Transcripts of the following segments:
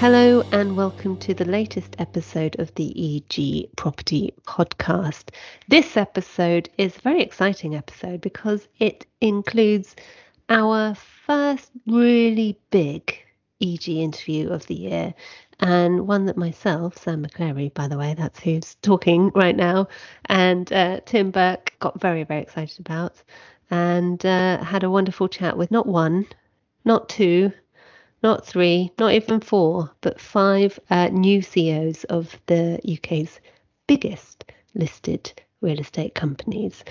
Hello, and welcome to the latest episode of the EG Property Podcast. This episode is a very exciting episode because it includes our first really big EG interview of the year, and one that myself, Sam McClary, by the way, that's who's talking right now, and uh, Tim Burke got very, very excited about, and uh, had a wonderful chat with not one, not two, not three, not even four, but five uh, new CEOs of the UK's biggest listed real estate companies.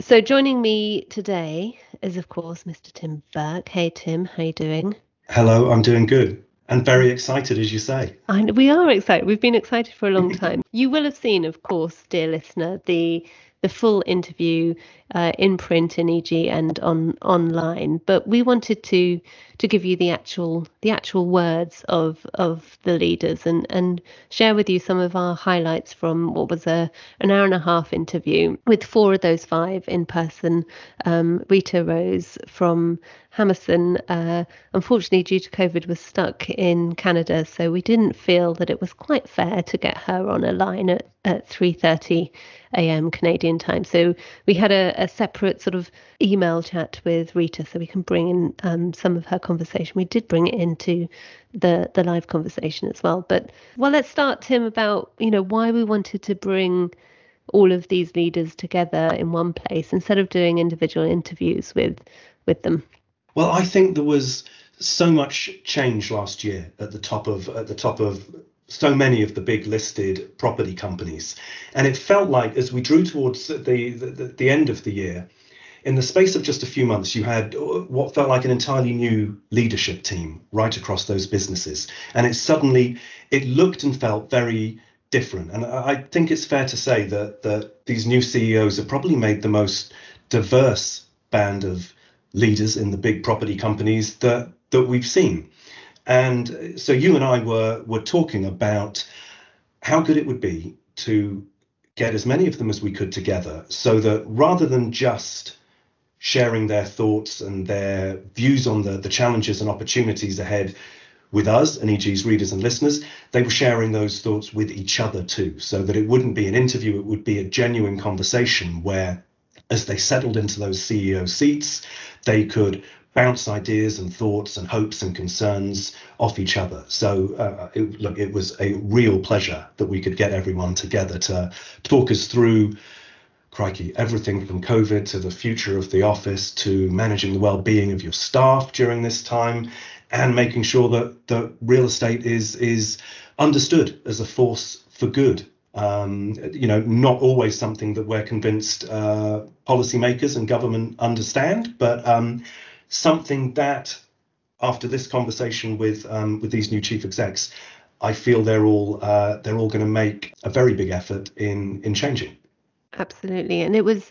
So joining me today is, of course, Mr. Tim Burke. Hey, Tim, how you doing? Hello, I'm doing good and very excited, as you say. And we are excited. We've been excited for a long time. you will have seen, of course, dear listener, the the full interview uh, in print in EG and on online. But we wanted to to give you the actual the actual words of of the leaders and and share with you some of our highlights from what was a an hour and a half interview with four of those five in person. Um, Rita Rose from Hammerson, uh, unfortunately due to COVID, was stuck in Canada, so we didn't feel that it was quite fair to get her on a line at at 3:30 a.m. Canadian time. So we had a, a, separate sort of email chat with Rita, so we can bring in um, some of her conversation. We did bring it into the the live conversation as well. But well, let's start, Tim, about you know why we wanted to bring all of these leaders together in one place instead of doing individual interviews with with them. Well, I think there was so much change last year at the top of at the top of so many of the big listed property companies. And it felt like as we drew towards the, the, the, end of the year, in the space of just a few months, you had uh, what felt like an entirely new leadership team right across those businesses. And it suddenly, it looked and felt very different. And I think it's fair to say that, that these new CEOs have probably made the most diverse band of leaders in the big property companies that, that we've seen. And so you and I were were talking about how good it would be to get as many of them as we could together so that rather than just sharing their thoughts and their views on the, the challenges and opportunities ahead with us and EG's readers and listeners, they were sharing those thoughts with each other too, so that it wouldn't be an interview, it would be a genuine conversation where, as they settled into those CEO seats, they could bounce ideas and thoughts and hopes and concerns off each other. So, uh, it, look, it was a real pleasure that we could get everyone together to talk us through, crikey, everything from COVID to the future of the office to managing the well-being of your staff during this time, and making sure that that real estate is is understood as a force for good um, you know, not always something that we're convinced uh, policymakers and government understand, but um, something that after this conversation with um, with these new chief execs, I feel they're all uh, they're all going to make a very big effort in in changing. Absolutely, and it was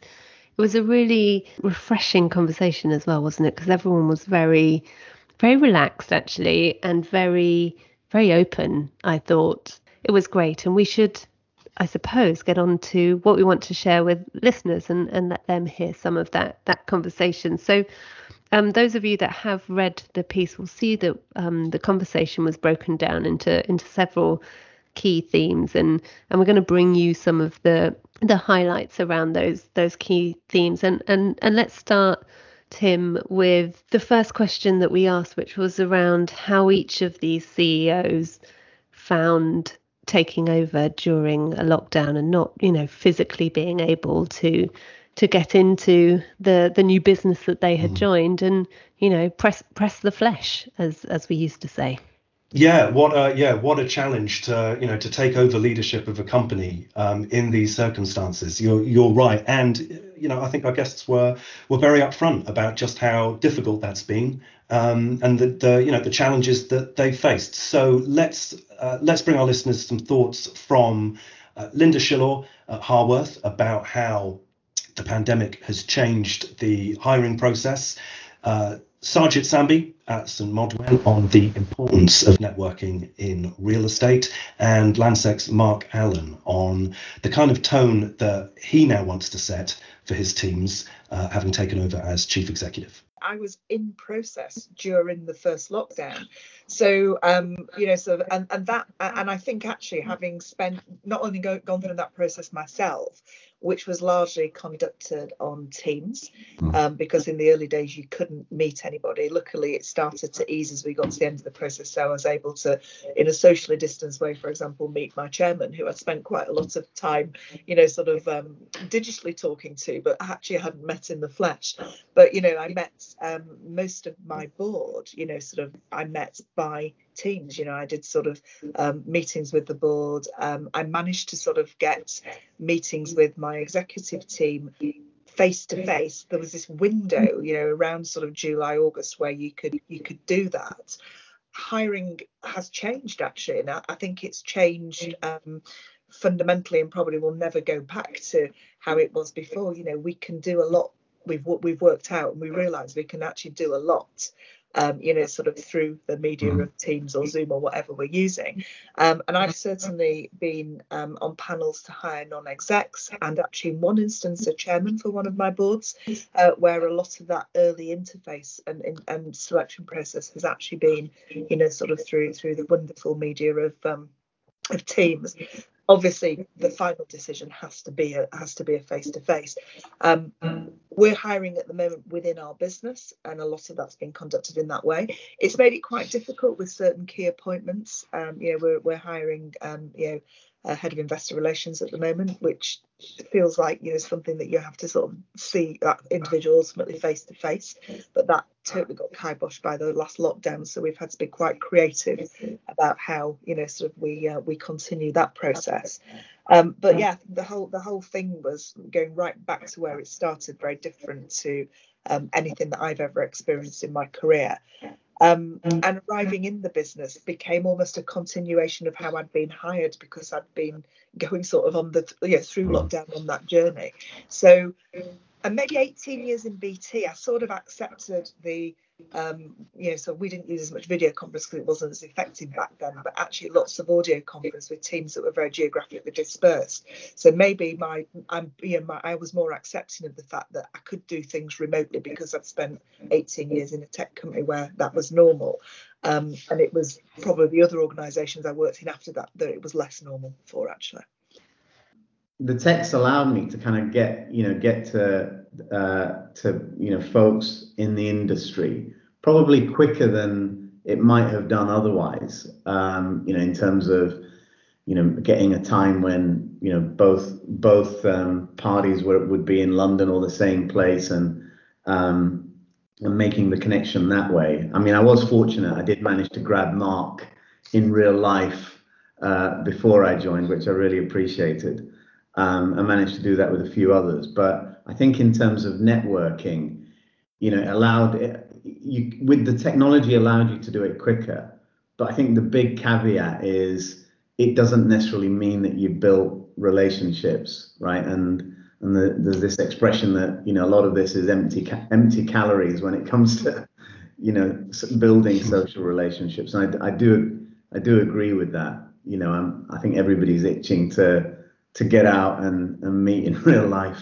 it was a really refreshing conversation as well, wasn't it? Because everyone was very very relaxed actually, and very very open. I thought it was great, and we should. I suppose get on to what we want to share with listeners and, and let them hear some of that that conversation. So um, those of you that have read the piece will see that um, the conversation was broken down into into several key themes, and and we're going to bring you some of the the highlights around those those key themes. And and and let's start. Tim, with the first question that we asked, which was around how each of these CEOs found taking over during a lockdown and not, you know, physically being able to to get into the the new business that they had mm. joined and you know press press the flesh as as we used to say yeah what a yeah what a challenge to you know to take over leadership of a company um, in these circumstances. You're you're right. And you know i think our guests were were very upfront about just how difficult that's been um, and the, the you know the challenges that they faced. So let's uh, let's bring our listeners some thoughts from uh, Lynda Shillaw at Harworth about how the pandemic has changed the hiring process. Uh, Sarjit Sambhi at St Modwen on the importance of networking in real estate, and Landsec's Mark Allen on the kind of tone that he now wants to set for his teams, uh, having taken over as chief executive. I was in process during the first lockdown. So um, you know, so and and that and I think actually having spent not only go, gone through that process myself, which was largely conducted on Teams, hmm. um, because in the early days you couldn't meet anybody. Luckily, it started to ease as we got to the end of the process, so I was able to, in a socially distanced way, for example, meet my chairman, who I spent quite a lot of time, you know, sort of um, digitally talking to, but actually hadn't met in the flesh. But you know, I met um, most of my board, you know, sort of I met by teams. You know, I did sort of um, meetings with the board. Um, I managed to sort of get meetings with my executive team face to face. There was this window, you know, around sort of July, August where you could you could do that. Hiring has changed actually, and I, I think it's changed. Um, fundamentally and probably will never go back to how it was before you know we can do a lot we've we've worked out and we realize we can actually do a lot um, you know, sort of through the media mm. of Teams or Zoom or whatever we're using. Um, and I've certainly been um, on panels to hire non-execs and actually in one instance a chairman for one of my boards uh, where a lot of that early interface and, and selection process has actually been, you know, sort of through through the wonderful media of um, of Teams obviously the final decision has to be a has to be a face to face we're hiring at the moment within our business and a lot of that's been conducted in that way. It's made it quite difficult with certain key appointments. Um, you know we're, we're hiring um, you know a head of investor relations at the moment which feels like you know something that you have to sort of see that individual ultimately face to face. But that totally got kiboshed by the last lockdown. So we've had to be quite creative about how you know sort of we uh, we continue that process. Um, but yeah the whole the whole thing was going right back to where it started very different to um, anything that I've ever experienced in my career um, and arriving in the business became almost a continuation of how I'd been hired because I'd been going sort of on the you know, through hmm. lockdown on that journey. So, and maybe 18 years in BT, I sort of accepted the um, you know, so we didn't use as much video conference because it wasn't as effective back then, but actually lots of audio conference with teams that were very geographically dispersed. So maybe my, I'm, you know, my, I was more accepting of the fact that I could do things remotely because I'd spent 18 years in a tech company where that was normal. Um, and it was probably the other organisations I worked in after that that it was less normal for actually the text allowed me to kind of get you know get to uh, to you know folks in the industry probably quicker than it might have done otherwise. Um, you know, in terms of you know getting a time when you know both both um, parties were, would be in London or the same place and um, and making the connection that way. I mean, I was fortunate. I did manage to grab Mark in real life uh, before I joined, which I really appreciated um, and managed to do that with a few others. But I think in terms of networking, you know, allowed it, you with the technology allowed you to do it quicker. But I think the big caveat is it doesn't necessarily mean that you built relationships, right? And and the, there's this expression that you know a lot of this is empty ca- empty calories when it comes to you know building social relationships. And I, I do I do agree with that. You know, I'm, I think everybody's itching to to get out and, and meet in real life.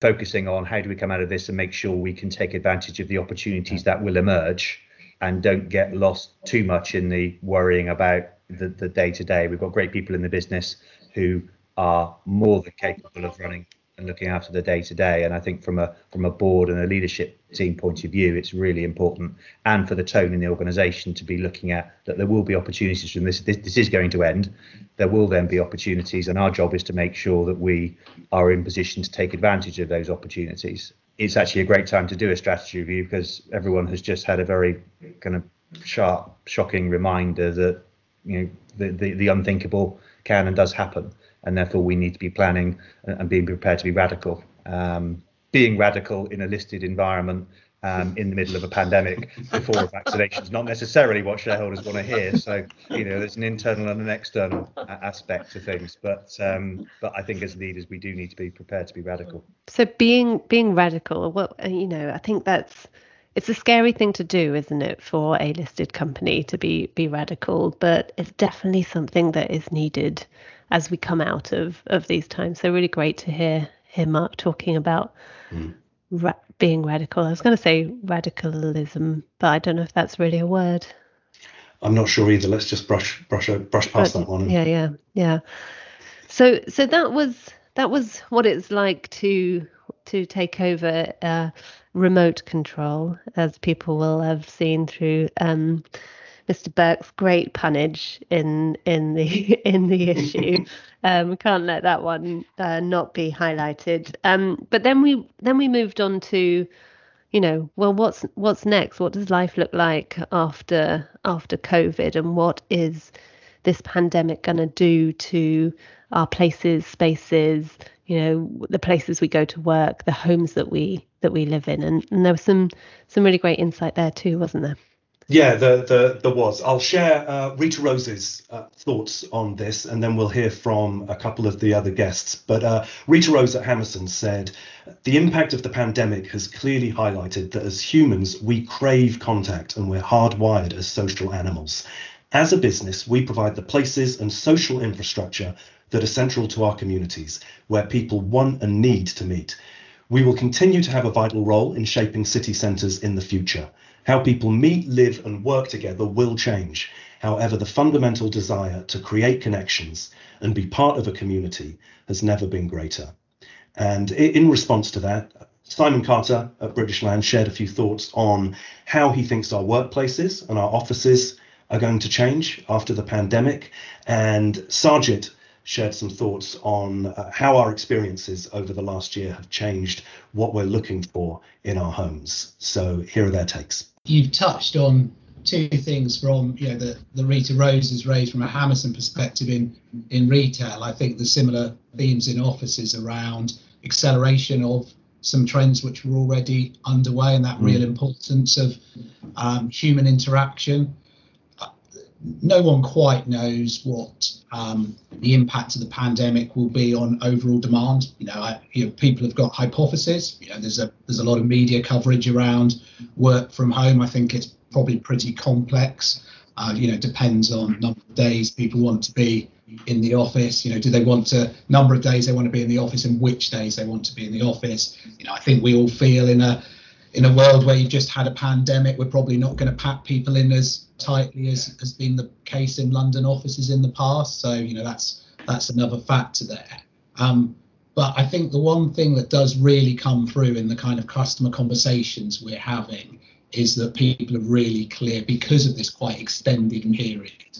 Focusing on how do we come out of this and make sure we can take advantage of the opportunities that will emerge and don't get lost too much in the worrying about the, the day-to-day. We've got great people in the business who are more than capable of running and looking after the day to day. And I think from a from a board and a leadership team point of view, it's really important, and for the tone in the organisation to be looking at that there will be opportunities from this. this. This is going to end. There will then be opportunities, and our job is to make sure that we are in position to take advantage of those opportunities. It's actually a great time to do a strategy review because everyone has just had a very kind of sharp, shocking reminder that you know the, the, the unthinkable can and does happen and therefore we need to be planning and being prepared to be radical. Um, being radical in a listed environment um, in the middle of a pandemic before vaccinations, not necessarily what shareholders want to hear. So, you know, there's an internal and an external aspect to things. But, um, but I think as leaders, we do need to be prepared to be radical. So, being being radical, well, uh, you know, I think that's it's a scary thing to do, isn't it, for a listed company to be be radical? But it's definitely something that is needed as we come out of of these times. So really great to hear hear Mark talking about mm. ra- being radical. I was going to say radicalism, but I don't know if that's really a word. I'm not sure either. Let's just brush brush brush past but, that one. Yeah, yeah, yeah. So so that was that was what it's like to to take over uh, remote control, as people will have seen through um, Mr. Burke's great punnage in in the in the issue. um, can't let that one uh, not be highlighted. Um, but then we then we moved on to, you know, well, what's what's next? What does life look like after after COVID, and what is this pandemic going to do to our places, spaces, you know, the places we go to work, the homes that we that we live in, and, and there was some some really great insight there too, wasn't there? Yeah, the, the, there was. I'll share uh, Rita Rose's uh, thoughts on this, and then we'll hear from a couple of the other guests. But uh, Rita Rose at Hammerson said the impact of the pandemic has clearly highlighted that as humans, we crave contact and we're hardwired as social animals. As a business, we provide the places and social infrastructure that are central to our communities, where people want and need to meet. We will continue to have a vital role in shaping city centres in the future. How people meet, live, and work together will change. However, the fundamental desire to create connections and be part of a community has never been greater. And in response to that, Simon Carter at British Land shared a few thoughts on how he thinks our workplaces and our offices are going to change after the pandemic. And Sarjit shared some thoughts on uh, how our experiences over the last year have changed what we're looking for in our homes. So here are their takes. You've touched on two things from you know the, the Rita Rose has raised from a Hammerson perspective in in retail. I think the similar themes in offices around acceleration of some trends which were already underway and that mm. real importance of um, human interaction no one quite knows what um, the impact of the pandemic will be on overall demand. You know, I, you know, people have got hypotheses. You know, there's a there's a lot of media coverage around work from home. I think it's probably pretty complex. Uh, you know, depends on number of days people want to be in the office. You know, do they want to number of days they want to be in the office and which days they want to be in the office? You know, I think we all feel in a in a world where you've just had a pandemic, we're probably not going to pack people in as tightly as has been the case in London offices in the past. So you know that's that's another factor there. Um, but I think the one thing that does really come through in the kind of customer conversations we're having is that people are really clear because of this quite extended period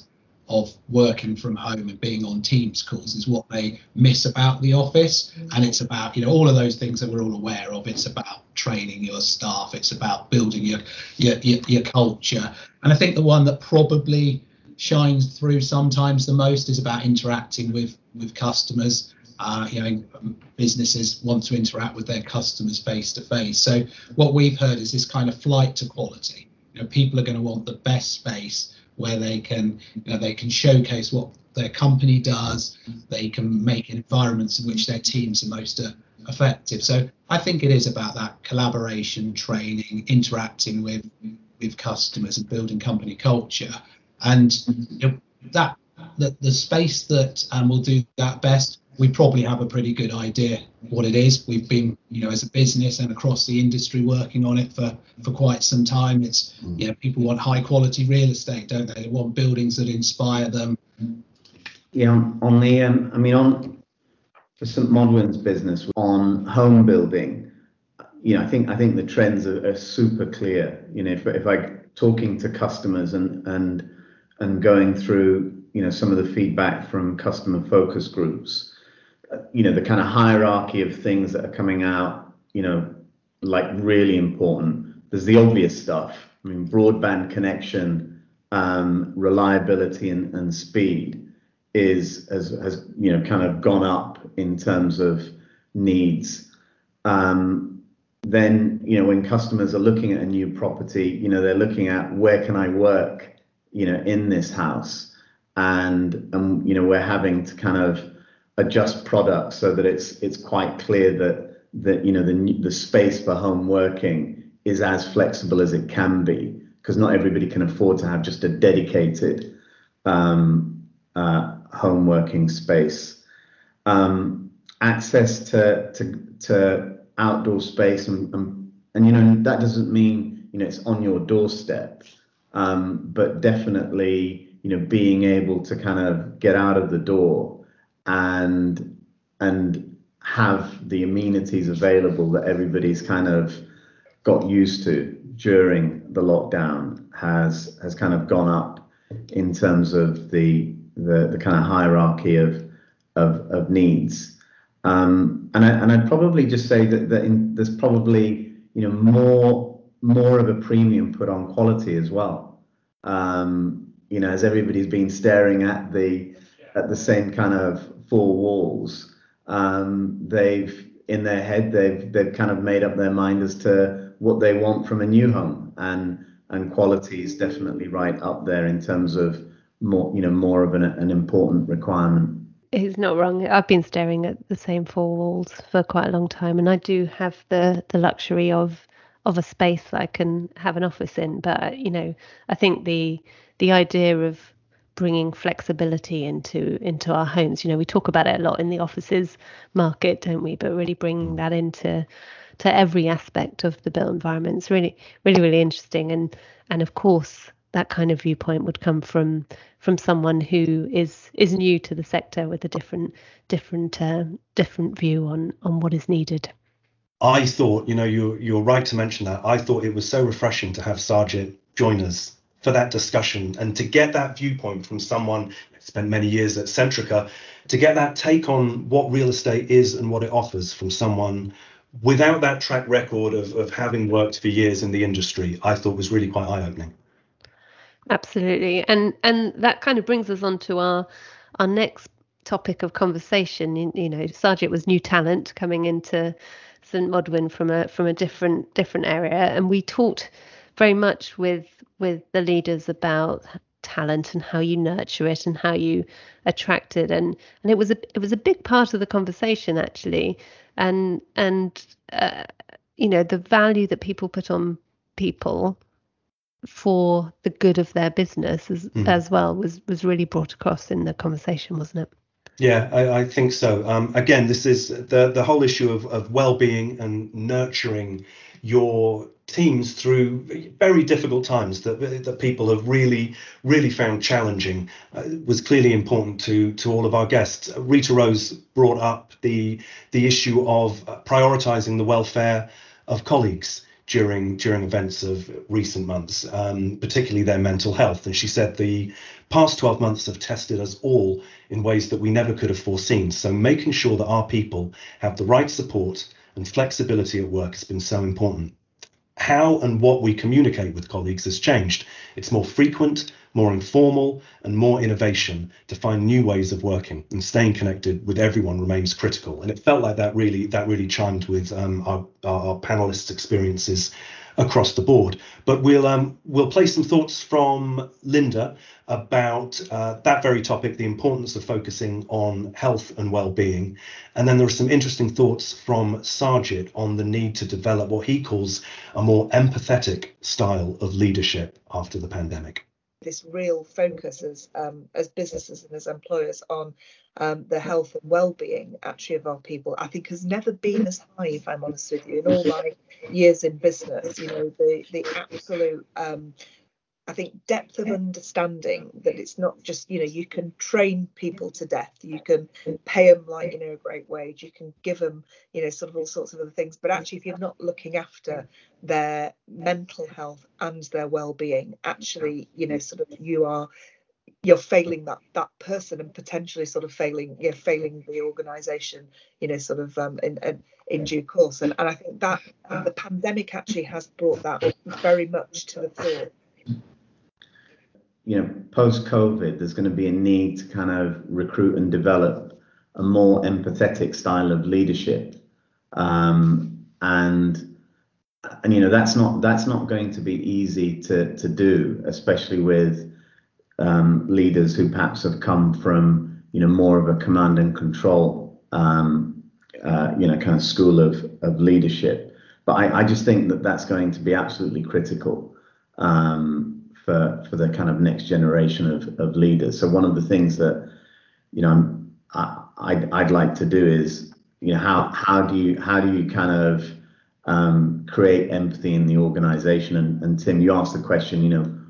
of working from home and being on Teams calls is what they miss about the office. And it's about, you know, all of those things that we're all aware of. It's about training your staff, it's about building your your, your, your culture. And I think the one that probably shines through sometimes the most is about interacting with with customers. Uh, you know, businesses want to interact with their customers face to face. So what we've heard is this kind of flight to quality. You know, people are going to want the best space where they can you know, they can showcase what their company does. They can make environments in which their teams are most uh, effective. So I think it is about that collaboration, training, interacting with with customers, and building company culture. And you know, that the, the space that um, will do that best we probably have a pretty good idea what it is. We've been, you know, as a business and across the industry working on it for, for quite some time. It's, mm. you know, people want high quality real estate, don't they? They want buildings that inspire them. Yeah, on the, um, I mean, on for St Modwen's business on home building, you know, I think I think the trends are, are super clear. You know, if if I talking to customers and and and going through, you know, some of the feedback from customer focus groups you know the kind of hierarchy of things that are coming out you know like really important. There's the obvious stuff. I mean broadband connection um, reliability and, and speed is has, has you know kind of gone up in terms of needs. Um, then you know when customers are looking at a new property you know they're looking at where can i work you know in this house? And um, you know we're having to kind of adjust products so that it's it's quite clear that that you know the the space for home working is as flexible as it can be because not everybody can afford to have just a dedicated um, uh, home working space. Um, access to to to outdoor space and, and and you know that doesn't mean you know it's on your doorstep um, but definitely you know being able to kind of get out of the door and and have the amenities available that everybody's kind of got used to during the lockdown has has kind of gone up in terms of the the, the kind of hierarchy of of, of needs. Um, and I, and I'd probably just say that, that in, there's probably you know more more of a premium put on quality as well. Um, you know, as everybody's been staring at the at the same kind of four walls, um, they've in their head they've they've kind of made up their mind as to what they want from a new home, and and quality is definitely right up there in terms of more you know more of an, an important requirement. He's not wrong. I've been staring at the same four walls for quite a long time, and I do have the the luxury of of a space that I can have an office in. But you know, I think the the idea of bringing flexibility into into our homes. You know, we talk about it a lot in the offices market, don't we? But really bringing that into to every aspect of the built environment is really, really, really interesting. And and of course, that kind of viewpoint would come from from someone who is is new to the sector with a different different uh, different view on on what is needed. I thought, you know, you're you're right to mention that. I thought it was so refreshing to have Sarjit join us for that discussion and to get that viewpoint from someone spent many years at Centrica, to get that take on what real estate is and what it offers from someone without that track record of, of having worked for years in the industry, I thought was really quite eye opening. Absolutely, and and that kind of brings us on to our our next topic of conversation. You, you know, Sarjit was new talent coming into St Modwen from a from a different different area, and we talked very much with with the leaders about talent and how you nurture it and how you attract it and and it was a it was a big part of the conversation actually and and uh, you know the value that people put on people for the good of their business as, mm. as well was was really brought across in the conversation, wasn't it? Yeah, I, I think so. Um, again, this is the the whole issue of, of well-being and nurturing your teams through very difficult times that that people have really really found challenging uh, was clearly important to to all of our guests. Rita Rose brought up the the issue of prioritizing the welfare of colleagues during during events of recent months, um, particularly their mental health. And she said the past 12 months have tested us all in ways that we never could have foreseen. So making sure that our people have the right support and flexibility at work has been so important. How and what we communicate with colleagues has changed. It's more frequent, more informal, and more innovation to find new ways of working. And staying connected with everyone remains critical. And it felt like that really that really chimed with um, our, our panelists' experiences across the board. But we'll um, we'll play some thoughts from Lynda about uh, that very topic, the importance of focusing on health and well-being, and then there are some interesting thoughts from Sarjit on the need to develop what he calls a more empathetic style of leadership after the pandemic this real focus as um, as businesses and as employers on um, the health and well-being actually of our people i think has never been as high if i'm honest with you in all my years in business. You know the the absolute um, I think depth of understanding that it's not just you know you can train people to death, you can pay them like you know a great wage, you can give them you know sort of all sorts of other things, but actually if you're not looking after their mental health and their well-being, actually you know sort of you are you're failing that that person and potentially sort of failing you know failing the organization you know sort of um, in, in in due course. And, and I think that the pandemic actually has brought that very much to the fore you know, post COVID, there's going to be a need to kind of recruit and develop a more empathetic style of leadership, um, and and you know that's not that's not going to be easy to to do, especially with um, leaders who perhaps have come from you know more of a command and control um, uh, you know kind of school of of leadership. But I, I just think that that's going to be absolutely critical. Um, for for the kind of next generation of, of leaders. So one of the things that you know I'm, I, I'd, I'd like to do is you know how how do you how do you kind of um, create empathy in the organization? And, and Tim, you asked the question, you know,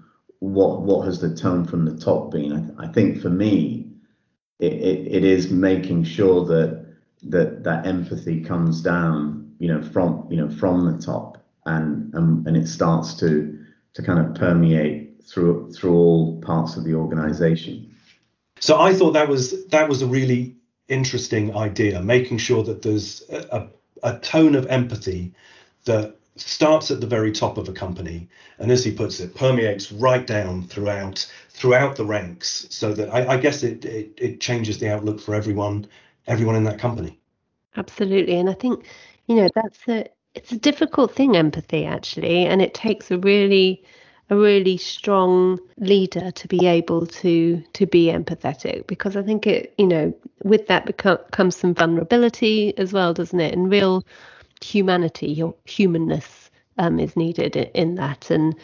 what what has the tone from the top been? I, I think for me, it, it, it is making sure that that that empathy comes down, you know, from you know from the top, and and, and it starts to to kind of permeate through through all parts of the organization. So I thought that was that was a really interesting idea, making sure that there's a, a tone of empathy that starts at the very top of a company and as he puts it permeates right down throughout throughout the ranks so that i, I guess it, it, it changes the outlook for everyone everyone in that company absolutely and i think you know that's a it's a difficult thing empathy actually and it takes a really a really strong leader to be able to to be empathetic because i think it you know with that become, comes some vulnerability as well doesn't it and real humanity, your humanness um, is needed in, in, that. And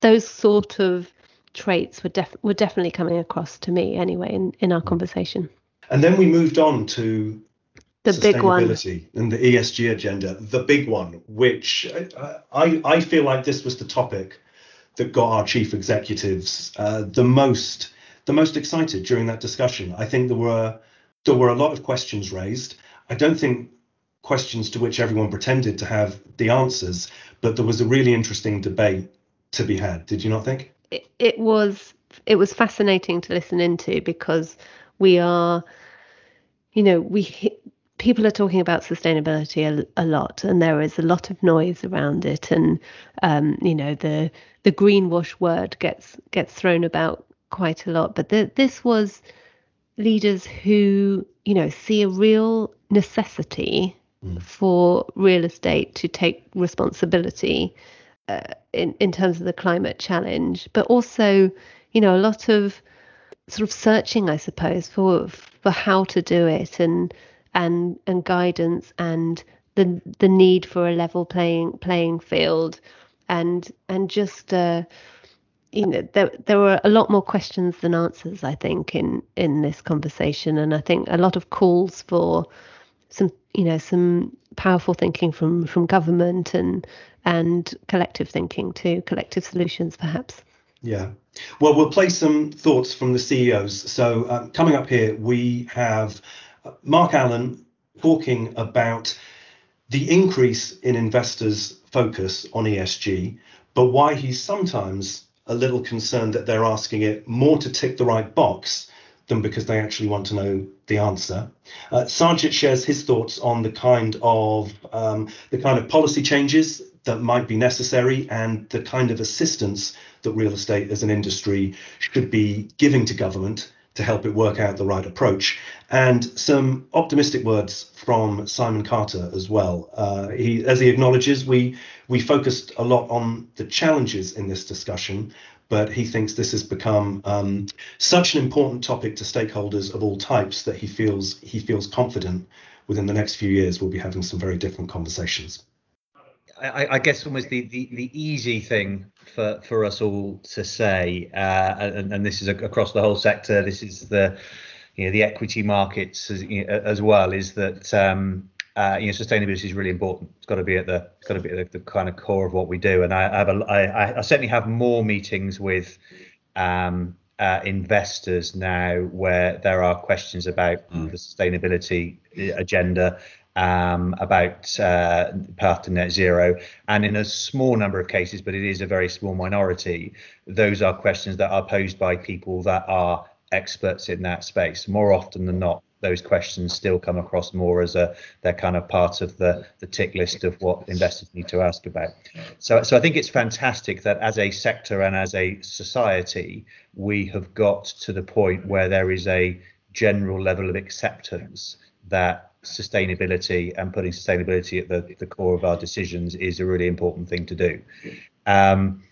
those sort of traits were, def- were definitely coming across to me anyway in, in our conversation. And then we moved on to the big one and the ESG agenda, the big one, which uh, I, I feel like this was the topic that got our chief executives uh, the most the most excited during that discussion. I think there were there were a lot of questions raised. I don't think questions to which everyone pretended to have the answers, but there was a really interesting debate to be had. Did you not think? It, it was it was fascinating to listen into because we are, you know, we people are talking about sustainability a, a, lot, and there is a lot of noise around it, and um, you know the the greenwash word gets gets thrown about quite a lot. But the, this was leaders who you know see a real necessity mm. for real estate to take responsibility uh, in in terms of the climate challenge, but also, you know, a lot of sort of searching, I suppose, for for how to do it and and and guidance and the the need for a level playing playing field. And and just uh, you know there there were a lot more questions than answers I think in in this conversation. And I think a lot of calls for some you know some powerful thinking from from government and and collective thinking too collective solutions perhaps. Yeah. Well we'll play some thoughts from the ceos so um, coming up here we have mark allen talking about the increase in investors focus on esg but why he's sometimes a little concerned that they're asking it more to tick the right box than because they actually want to know the answer. Uh, Sarjit shares his thoughts on the kind of um, the kind of policy changes that might be necessary and the kind of assistance that real estate as an industry should be giving to government to help it work out the right approach. And some optimistic words from Simon Carter as well. Uh, he, as he acknowledges, we we focused a lot on the challenges in this discussion, but he thinks this has become um, such an important topic to stakeholders of all types that he feels he feels confident within the next few years we'll be having some very different conversations. I, I guess almost the, the, the, easy thing for, for us all to say, uh, and, and, this is across the whole sector, this is the you know the equity markets as, you know, as well, is that um, uh, you know, sustainability is really important. It's got to be at the it's got to be at the, the kind of core of what we do. And I, I have a, I, I certainly have more meetings with um, uh, investors now where there are questions about mm. the sustainability agenda, um, about uh, path to net zero, and in a small number of cases, but it is a very small minority. Those are questions that are posed by people that are experts in that space. More often than not, those questions still come across more as a they're kind of part of the the tick list of what investors need to ask about. So so I think it's fantastic that as a sector and as a society we have got to the point where there is a general level of acceptance that sustainability and putting sustainability at the, the core of our decisions is a really important thing to do. Um,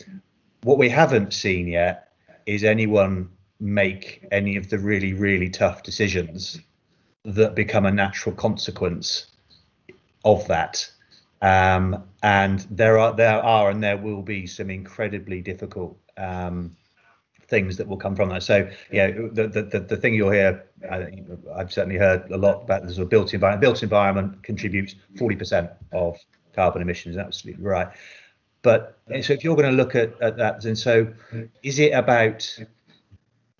what we haven't seen yet is anyone make any of the really, really tough decisions that become a natural consequence of that. Um, and there are there are and there will be some incredibly difficult um, things that will come from that. So, yeah, the the, the, thing you'll hear, uh, I've certainly heard a lot about the sort of built environment. Built environment contributes 40% of carbon emissions. Absolutely right. But so if you're going to look at, at that, and so is it about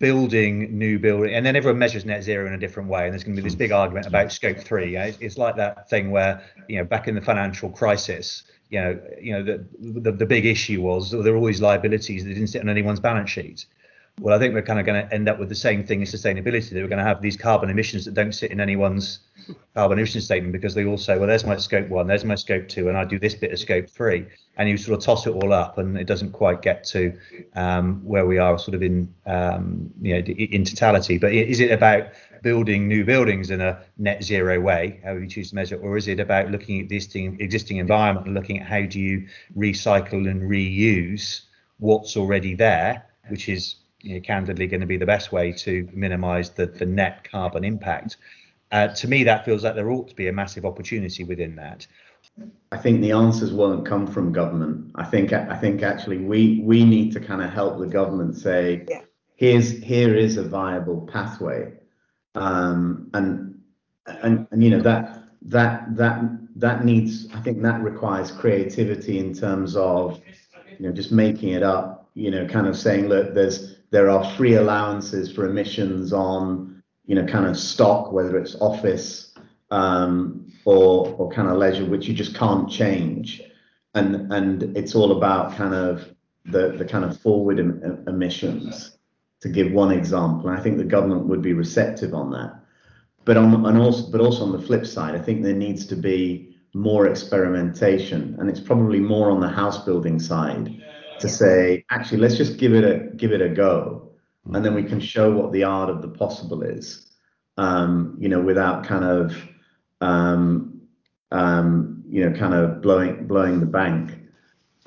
building new building and then everyone measures net zero in a different way and there's going to be this big argument about scope three it's, it's, like that thing where you know back in the financial crisis you know you know the the, the big issue was there were always liabilities that didn't sit on anyone's balance sheet well, I think we're kind of going to end up with the same thing in sustainability. That we're going to have these carbon emissions that don't sit in anyone's carbon emission statement because they all say, well, there's my scope one, there's my scope two, and I do this bit of scope three, and you sort of toss it all up, and it doesn't quite get to um, where we are, sort of in um, you know in totality. But is it about building new buildings in a net zero way, however you choose to measure, or is it about looking at the existing existing environment and looking at how do you recycle and reuse what's already there, which is you know, candidly going to be the best way to minimize the, the net carbon impact. Uh, to me, that feels like there ought to be a massive opportunity within that. I think the answers won't come from government. I think I think actually we we need to kind of help the government say, yeah. here's here is a viable pathway, um, and and and you know that that that that needs. I think that requires creativity in terms of you know just making it up. You know, kind of saying, look, there's there are free allowances for emissions on, you know, kind of stock, whether it's office um, or or kind of leisure, which you just can't change. And and it's all about kind of the the kind of forward em- emissions. To give one example, and I think the government would be receptive on that. But on and also but also on the flip side, I think there needs to be more experimentation, and it's probably more on the house building side to say, actually, let's just give it a give it a go, and then we can show what the art of the possible is. Um, you know, without kind of um, um, you know, kind of blowing blowing the bank.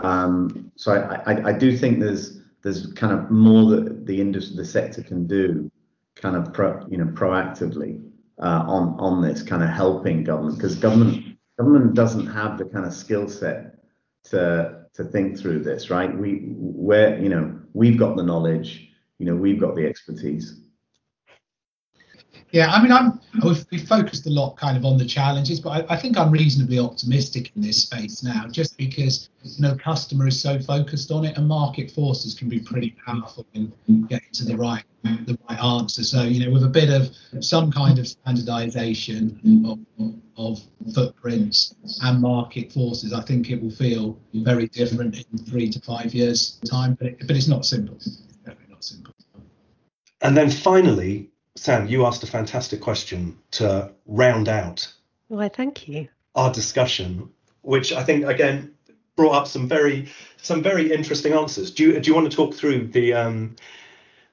Um, so I, I, I do think there's there's kind of more that the industry the sector can do, kind of pro you know proactively uh, on on this kind of helping government because government government doesn't have the kind of skill set to to think through this, right? We where you know we've got the knowledge, you know we've got the expertise. Yeah, I mean, I'm we've, focused a lot kind of on the challenges, but I, I, think I'm reasonably optimistic in this space now, just because you know customer is so focused on it, and market forces can be pretty powerful in getting to the right the right answer. So you know, with a bit of some kind of standardisation of, of footprints and market forces, I think it will feel very different in three to five years' time. But it, but it's not simple. It's definitely not simple. And then finally, Sam, you asked a fantastic question to round out. Why, thank you. Our discussion, which I think again brought up some very some very interesting answers. Do you do you want to talk through the um,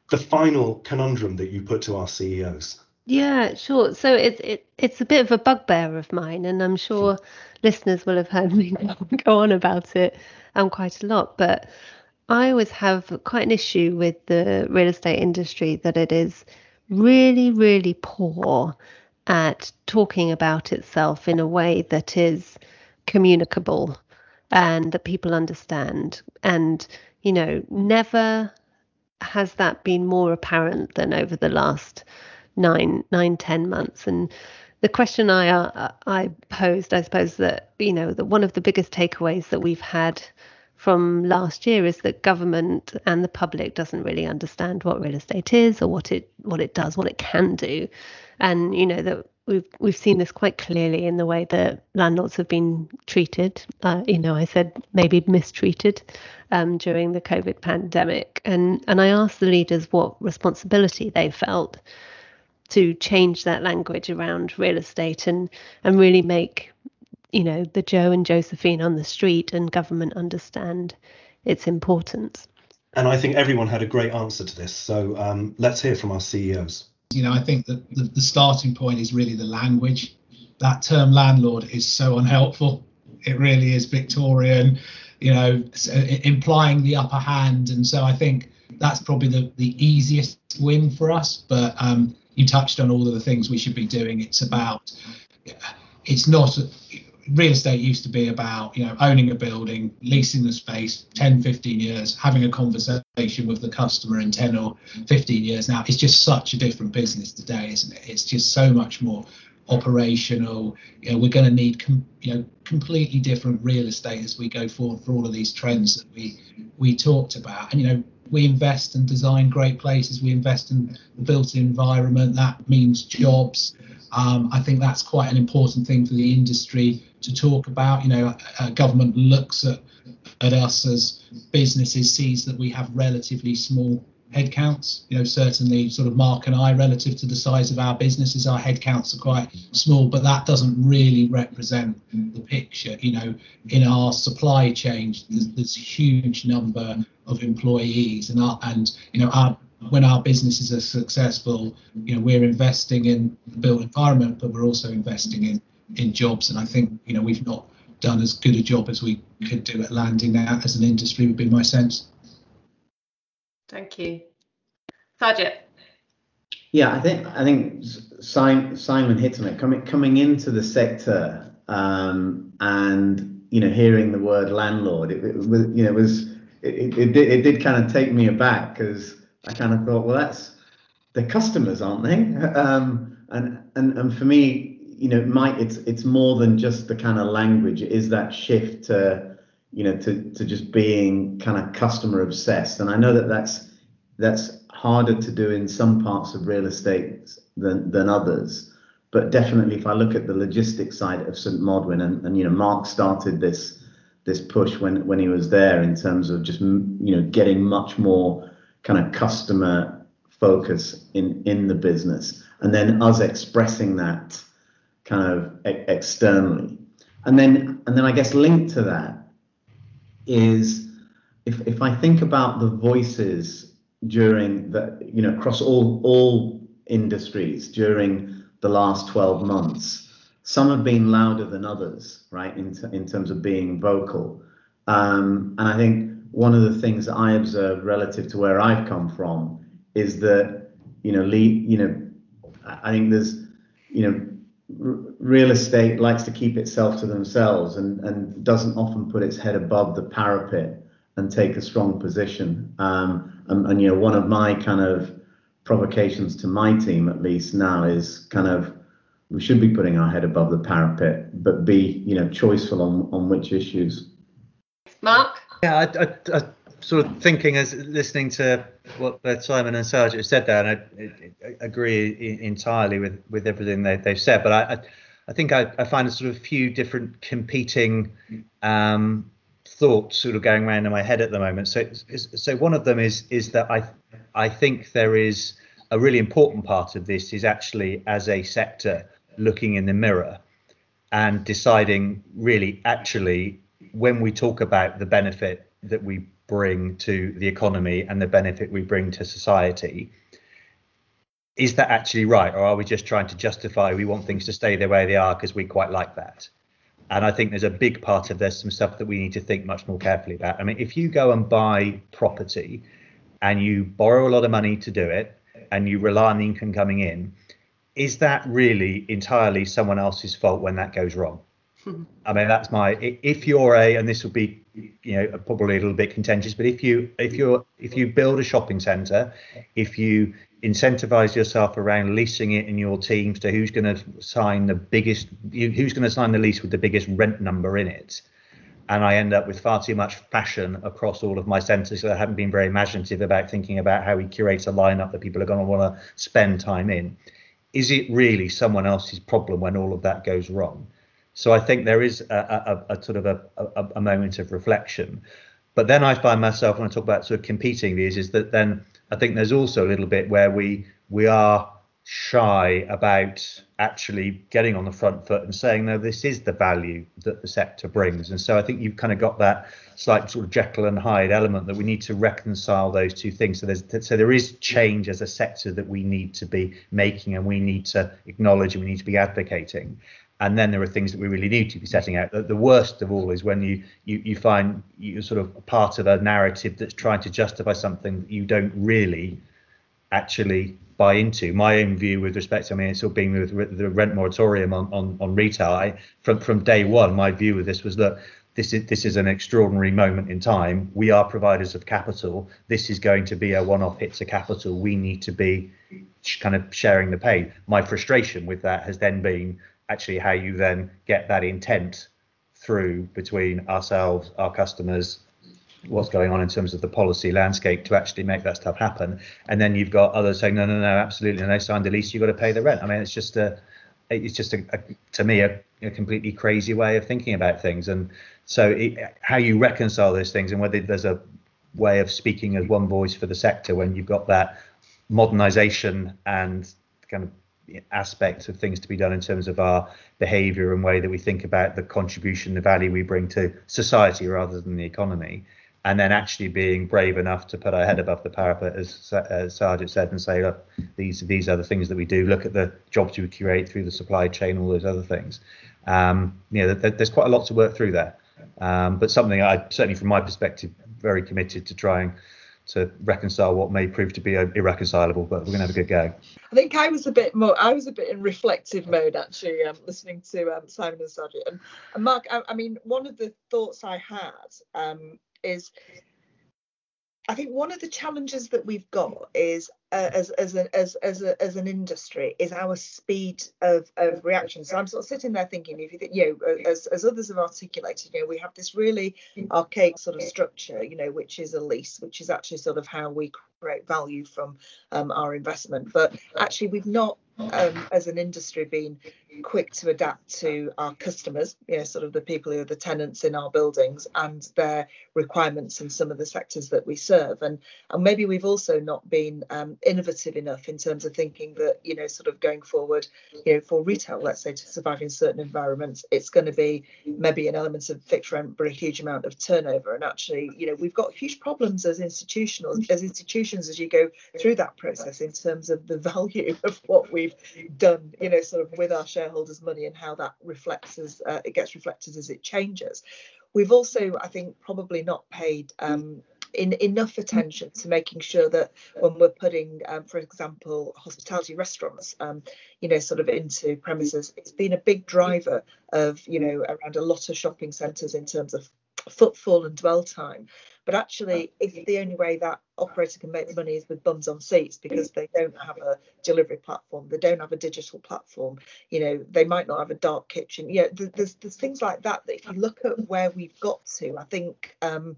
the final conundrum that you put to our CEOs? Yeah, sure. So it's it, it's a bit of a bugbear of mine, and I'm sure listeners will have heard me go on about it um, quite a lot. But I always have quite an issue with the real estate industry that it is really, really poor at talking about itself in a way that is communicable and that people understand. And, you know, never has that been more apparent than over the last nine, nine, ten months. And the question I uh, I posed, I suppose that you know that one of the biggest takeaways that we've had from last year is that government and the public doesn't really understand what real estate is or what it what it does, what it can do, and you know that we've we've seen this quite clearly in the way that landlords have been treated. Uh, you know, I said maybe mistreated um, during the COVID pandemic, and and I asked the leaders what responsibility they felt to change that language around real estate and and really make you know, the Joe and Josephine on the street and government understand its importance. And I think everyone had a great answer to this. So um, let's hear from our CEOs. You know, I think that the, the starting point is really the language. That term landlord is so unhelpful. It really is Victorian, you know, implying the upper hand. And so I think that's probably the, the easiest win for us. But um, you touched on all of the things we should be doing. It's about, it's not real estate used to be about you know owning a building leasing the space 10 15 years having a conversation with the customer in 10 or 15 years. Now it's just such a different business today isn't it? It's just so much more operational. You know we're going to need com- you know completely different real estate as we go forward for all of these trends that we we talked about. And you know we invest and design great places. We invest in the built environment. That means jobs um, I think that's quite an important thing for the industry to talk about. You know, a, government looks at at us as businesses, sees that we have relatively small headcounts. You know, certainly sort of Mark and I, relative to the size of our businesses, our headcounts are quite small, but that doesn't really represent the picture. You know, in our supply chain, there's, there's a huge number of employees, and our, and you know our when our businesses are successful, you know, we're investing in the built environment, but we're also investing in in jobs. And I think you know we've not done as good a job as we could do at landing that as an industry. Would be my sense. Thank you, Sarjit. Yeah, I think I think Simon, Simon hit on it. Coming coming into the sector um, and you know hearing the word landlord, it, it was you know it was it, it, did, it did kind of take me aback because I kind of thought, well, that's the customers, aren't they? Um, and and and for me, you know, might it's it's more than just the kind of language. It is that shift to you know to to just being kind of customer obsessed. And I know that that's that's harder to do in some parts of real estate than than others. But definitely, if I look at the logistics side of St Modwen, and, and you know, Mark started this this push when when he was there in terms of just you know getting much more kind of customer focus in in the business and then us expressing that kind of e- externally. And then and then i guess linked to that is if if i think about the voices during the you know across all all industries during the last 12 months some have been louder than others right in, t- in terms of being vocal. Um, and i think one of the things that I observe relative to where I've come from is that you know, lead, you know, I think there's, you know, r- real estate likes to keep itself to themselves and and doesn't often put its head above the parapet and take a strong position. Um, and, and you know, one of my kind of provocations to my team, at least now, is kind of we should be putting our head above the parapet, but be you know choiceful on on which issues. Mark. Yeah, I, I, I sort of thinking as listening to what both Simon and Serge have said there, and I, I agree entirely with with everything they, they've said. But I, I think I, I find a sort of few different competing um, thoughts sort of going around in my head at the moment. So so one of them is is that I I think there is a really important part of this is actually as a sector looking in the mirror and deciding really actually when we talk about the benefit that we bring to the economy and the benefit we bring to society, is that actually right? Or are we just trying to justify we want things to stay the way they are because we quite like that? And I think there's a big part of there's some stuff that we need to think much more carefully about. I mean, if you go and buy property and you borrow a lot of money to do it and you rely on the income coming in, is that really entirely someone else's fault when that goes wrong? I mean, that's my. If you're a, and this will be, you know, probably a little bit contentious, but if you if you're if you build a shopping centre, if you incentivize yourself around leasing it in your teams to who's going to sign the biggest, who's going to sign the lease with the biggest rent number in it, and I end up with far too much fashion across all of my centres, so I haven't been very imaginative about thinking about how we curate a lineup that people are going to want to spend time in. Is it really someone else's problem when all of that goes wrong? So I think there is a, a, a sort of a, a, moment of reflection. But then I find myself when I talk about sort of competing views is that then I think there's also a little bit where we we are shy about actually getting on the front foot and saying no this is the value that the sector brings. And so i think you've kind of got that slight sort of jekyll and hyde element that we need to reconcile those two things. So there's so there is change as a sector that we need to be making and we need to acknowledge and we need to be advocating and then there are things that we really need to be setting out. The, the worst of all is when you, you you find you're sort of part of a narrative that's trying to justify something that you don't really actually buy into. My own view with respect to, I mean, it's all being with the rent moratorium on, on, on retail. I, from from day one, my view of this was that this is this is an extraordinary moment in time. We are providers of capital. This is going to be a one-off hit to capital. We need to be kind of sharing the pain. My frustration with that has then been actually how you then get that intent through between ourselves, our customers, what's going on in terms of the policy landscape to actually make that stuff happen. And then you've got others saying, no, no, no, absolutely, and they signed the lease, you've got to pay the rent. I mean, it's just a, it's just a, a to me a, a, completely crazy way of thinking about things. And so, it, how you reconcile those things and whether there's a way of speaking as one voice for the sector when you've got that modernization and kind of aspects of things to be done in terms of our behavior and way that we think about the contribution, the value we bring to society rather than the economy and then actually being brave enough to put our head above the parapet, as, as Sarjit said, and say, look, these these are the things that we do. Look at the jobs we create through the supply chain, all those other things. Um, you know, there's quite a lot to work through there, um, but something I certainly, from my perspective, very committed to trying to reconcile what may prove to be irreconcilable. But we're going to have a good go. I think I was a bit more. I was a bit in reflective mode actually, um, listening to um, Simon and Sarjit and, and Mark. I, I, mean, one of the thoughts I had um, is I think one of the challenges that we've got is uh, as as an as as, a, as an industry is our speed of, of reaction. So I'm sort of sitting there thinking, if you think, you know, as as others have articulated, you know, we have this really archaic sort of structure, you know, which is a lease, which is actually sort of how we create value from um, our investment. But actually, we've not um, as an industry been quick to adapt to our customers, you know, sort of the people who are the tenants in our buildings and their requirements in some of the sectors that we serve. And and maybe we've also not been um, innovative enough in terms of thinking that, you know, sort of going forward, you know, for retail, let's say to survive in certain environments, it's going to be maybe an element of fixed rent, but a huge amount of turnover. And actually, you know, we've got huge problems as institutional as institutions as you go through that process in terms of the value of what we've done, you know, sort of with our shareholders' money and how that reflects as uh, it gets reflected as it changes. We've also, I think, probably not paid um, in enough attention to making sure that when we're putting, um, for example, hospitality restaurants, um, you know, sort of into premises, it's been a big driver of, you know, around a lot of shopping centres in terms of footfall and dwell time. But actually, if the only way that operator can make money is with bums on seats because they don't have a delivery platform, they don't have a digital platform, you know, they might not have a dark kitchen. Yeah, there's there's things like that that if you look at where we've got to, I think um,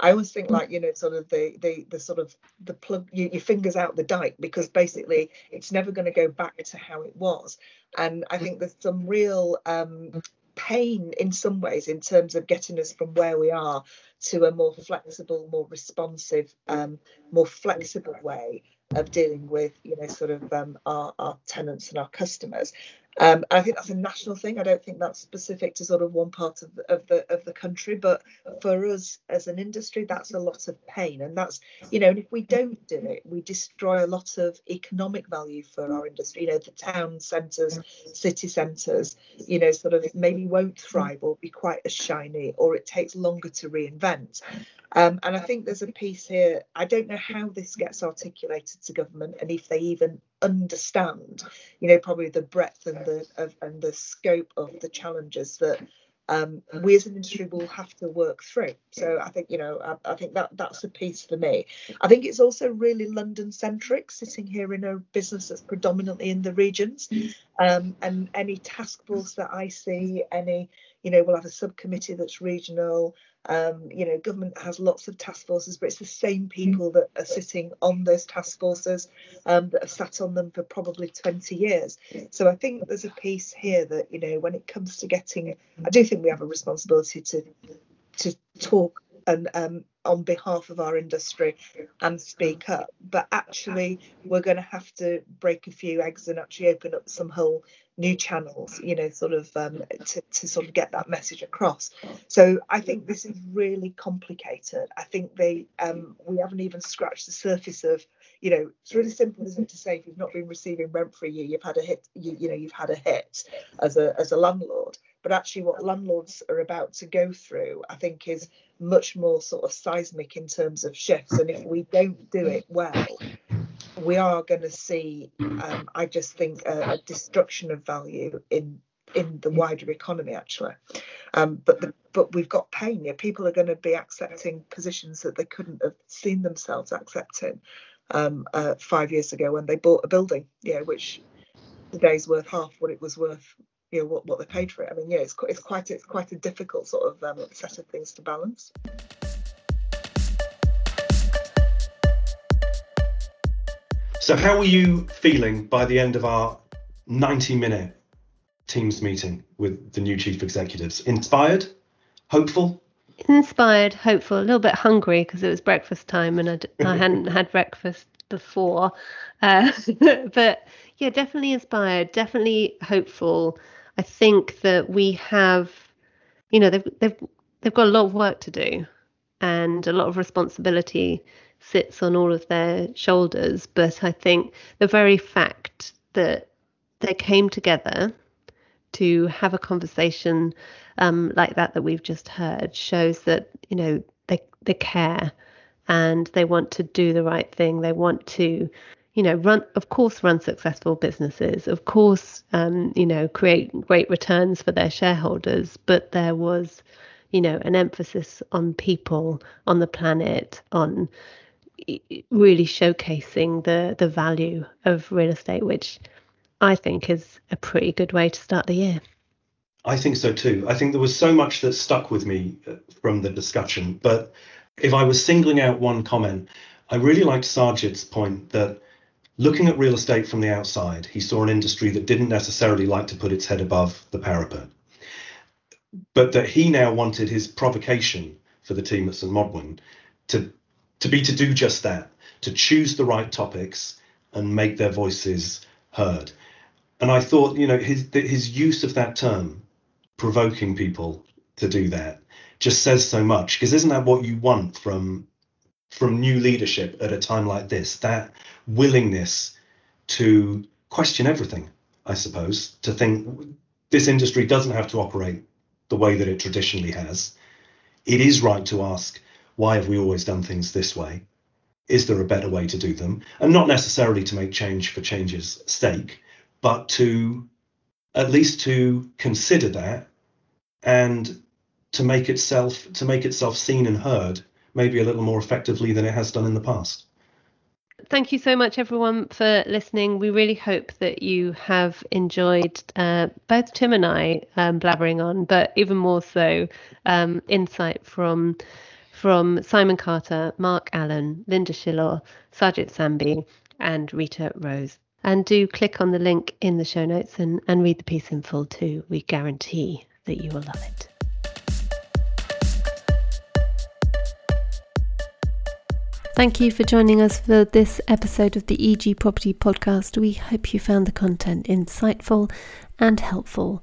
I always think like you know sort of the the the sort of the plug you, your fingers out the dike because basically it's never going to go back to how it was. And I think there's some real um, pain in some ways in terms of getting us from where we are to a more flexible more responsive um, more flexible way of dealing with you know sort of um, our, our tenants and our customers um, I think that's a national thing. I don't think that's specific to sort of one part of the, of the of the country, but for us as an industry, that's a lot of pain, and that's you know, and if we don't do it, we destroy a lot of economic value for our industry. You know, the town centres, city centres, you know, sort of maybe won't thrive or be quite as shiny, or it takes longer to reinvent. Um, and I think there's a piece here. I don't know how this gets articulated to government and if they even understand, you know, probably the breadth and the of, and the scope of the challenges that um, we as an industry will have to work through. So I think you know I, I, think that that's a piece for me. I think it's also really London centric, sitting here in a business that's predominantly in the regions, um, and any task force that I see, any you know we'll have a subcommittee that's regional um, you know, government has lots of task forces, but it's the same people that are sitting on those task forces um, that have sat on them for probably 20 years. So I think there's a piece here that, you know, when it comes to getting, I do think we have a responsibility to to talk and um, on behalf of our industry and speak up. But actually, we're going to have to break a few eggs and actually open up some whole new channels, you know, sort of um, to, to sort of get that message across. So I think this is really complicated. I think they um, we haven't even scratched the surface of, you know, it's really simple, isn't it, to say if you've not been receiving rent for a year, you've had a hit, you, you know, you've had a hit as a as a landlord. But actually, what landlords are about to go through, I think, is much more sort of seismic in terms of shifts. And if we don't do it well, we are going to see, um, I just think, a, a, destruction of value in in the wider economy actually. Um, but the, but we've got pain. Yeah, people are going to be accepting positions that they couldn't have seen themselves accepting um, uh, five years ago when they bought a building. Yeah, which today's worth half what it was worth. You know what, what they paid for it. I mean, yeah, it's it's quite it's quite a difficult sort of um, set of things to balance. So, how were you feeling by the end of our 90 minute Teams meeting with the new chief executives? Inspired? Hopeful? Inspired, hopeful, a little bit hungry because it was breakfast time and I'd, I hadn't had breakfast before. Uh, but yeah, definitely inspired, definitely hopeful. I think that we have, you know, they've, they've, they've got a lot of work to do and a lot of responsibility sits on all of their shoulders. But I think the very fact that they came together to have a conversation um, like that that we've just heard shows that you know they they care and they want to do the right thing. They want to you know run of course run successful businesses of course um, you know create great returns for their shareholders but there was you know an emphasis on people on the planet on really showcasing the the value of real estate, which I think is a pretty good way to start the year. I think so too. I think there was so much that stuck with me uh, from the discussion. But if I was singling out one comment, I really liked Sarjit's point that looking at real estate from the outside, he saw an industry that didn't necessarily like to put its head above the parapet. But that he now wanted his provocation for the team at St. Modwen to to be to do just that, to choose the right topics and make their voices heard. And I thought, you know, his his use of that term, provoking people to do that, just says so much. Because isn't that what you want from from new leadership at a time like this? That willingness to question everything, I suppose, to think this industry doesn't have to operate the way that it traditionally has. It is right to ask why have we always done things this way? Is there a better way to do them? And not necessarily to make change for change's sake, but to at least to consider that and to make itself to make itself seen and heard maybe a little more effectively than it has done in the past. Thank you so much, everyone, for listening. We really hope that you have enjoyed uh, both Tim and I um, blabbering on, but even more so, um, insight from from Simon Carter, Mark Allen, Lynda Shillaw, Sarjit Sambhi, and Rita Rose. And do click on the link in the show notes and, and read the piece in full too. We guarantee that you will love it. Thank you for joining us for this episode of the EG Property Podcast. We hope you found the content insightful and helpful.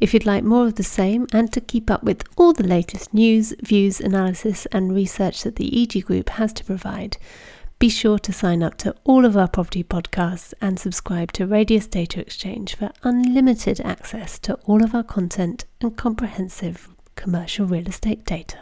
If you'd like more of the same and to keep up with all the latest news, views, analysis, and research that the EG Group has to provide, be sure to sign up to all of our property podcasts and subscribe to Radius Data Exchange for unlimited access to all of our content and comprehensive commercial real estate data.